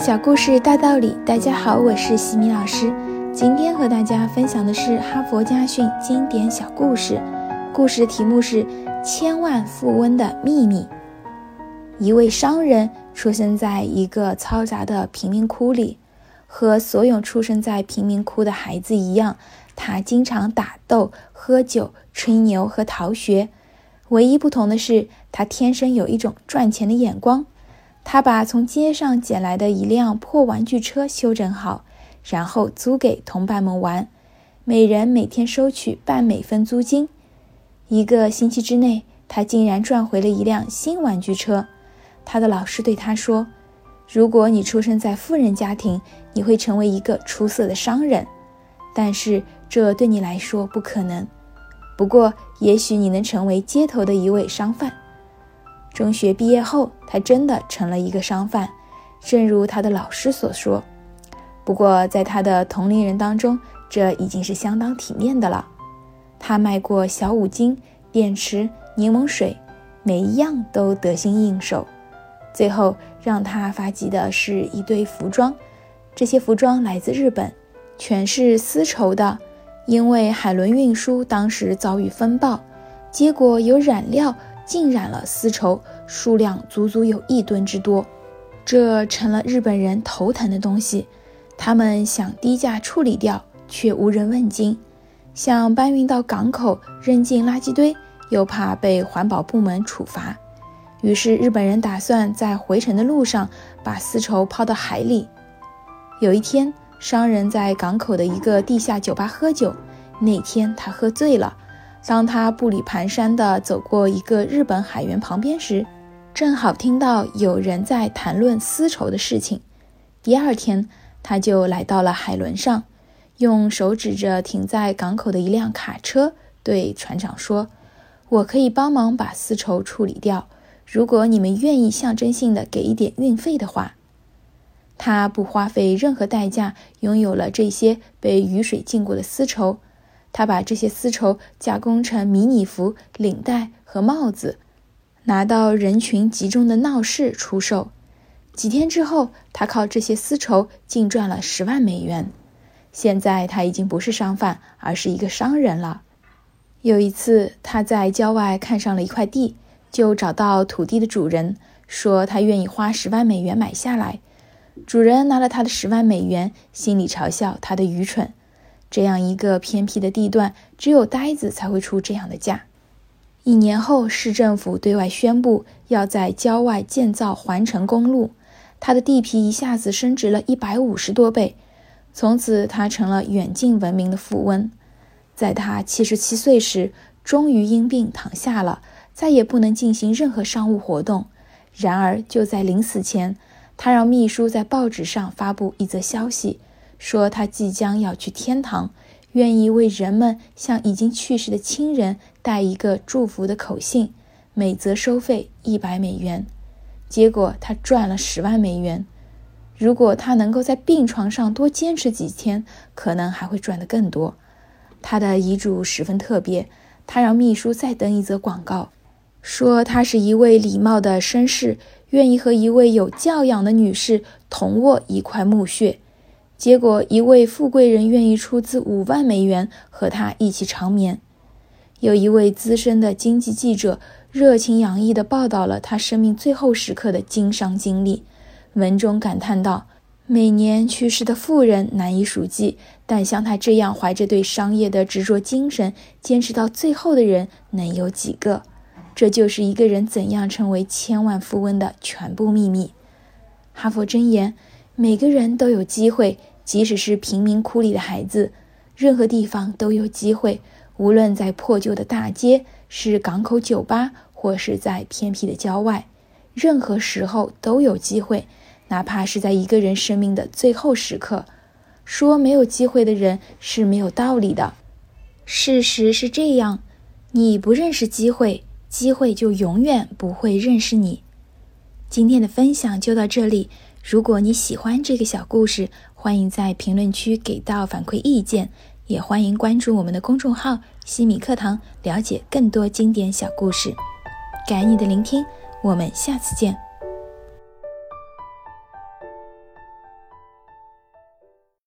小故事大道理，大家好，我是西米老师。今天和大家分享的是哈佛家训经典小故事，故事的题目是《千万富翁的秘密》。一位商人出生在一个嘈杂的贫民窟里，和所有出生在贫民窟的孩子一样，他经常打斗、喝酒、吹牛和逃学。唯一不同的是，他天生有一种赚钱的眼光。他把从街上捡来的一辆破玩具车修整好，然后租给同伴们玩，每人每天收取半美分租金。一个星期之内，他竟然赚回了一辆新玩具车。他的老师对他说：“如果你出生在富人家庭，你会成为一个出色的商人，但是这对你来说不可能。不过，也许你能成为街头的一位商贩。”中学毕业后，他真的成了一个商贩，正如他的老师所说。不过，在他的同龄人当中，这已经是相当体面的了。他卖过小五金、电池、柠檬水，每一样都得心应手。最后让他发急的是一堆服装，这些服装来自日本，全是丝绸的，因为海轮运输当时遭遇风暴，结果有染料。浸染了丝绸，数量足足有一吨之多，这成了日本人头疼的东西。他们想低价处理掉，却无人问津；想搬运到港口扔进垃圾堆，又怕被环保部门处罚。于是日本人打算在回程的路上把丝绸抛到海里。有一天，商人在港口的一个地下酒吧喝酒，那天他喝醉了。当他步履蹒跚地走过一个日本海员旁边时，正好听到有人在谈论丝绸的事情。第二天，他就来到了海轮上，用手指着停在港口的一辆卡车，对船长说：“我可以帮忙把丝绸处理掉，如果你们愿意象征性的给一点运费的话。”他不花费任何代价，拥有了这些被雨水浸过的丝绸。他把这些丝绸加工成迷你服、领带和帽子，拿到人群集中的闹市出售。几天之后，他靠这些丝绸净赚了十万美元。现在他已经不是商贩，而是一个商人了。有一次，他在郊外看上了一块地，就找到土地的主人，说他愿意花十万美元买下来。主人拿了他的十万美元，心里嘲笑他的愚蠢。这样一个偏僻的地段，只有呆子才会出这样的价。一年后，市政府对外宣布要在郊外建造环城公路，他的地皮一下子升值了一百五十多倍。从此，他成了远近闻名的富翁。在他七十七岁时，终于因病躺下了，再也不能进行任何商务活动。然而，就在临死前，他让秘书在报纸上发布一则消息。说他即将要去天堂，愿意为人们向已经去世的亲人带一个祝福的口信，每则收费一百美元。结果他赚了十万美元。如果他能够在病床上多坚持几天，可能还会赚得更多。他的遗嘱十分特别，他让秘书再登一则广告，说他是一位礼貌的绅士，愿意和一位有教养的女士同卧一块墓穴。结果，一位富贵人愿意出资五万美元和他一起长眠。有一位资深的经济记者热情洋溢地报道了他生命最后时刻的经商经历，文中感叹道：“每年去世的富人难以数计，但像他这样怀着对商业的执着精神坚持到最后的人能有几个？这就是一个人怎样成为千万富翁的全部秘密。”哈佛箴言：每个人都有机会。即使是贫民窟里的孩子，任何地方都有机会。无论在破旧的大街、是港口酒吧，或是在偏僻的郊外，任何时候都有机会。哪怕是在一个人生命的最后时刻，说没有机会的人是没有道理的。事实是这样：你不认识机会，机会就永远不会认识你。今天的分享就到这里。如果你喜欢这个小故事，欢迎在评论区给到反馈意见，也欢迎关注我们的公众号“西米课堂”，了解更多经典小故事。感谢你的聆听，我们下次见。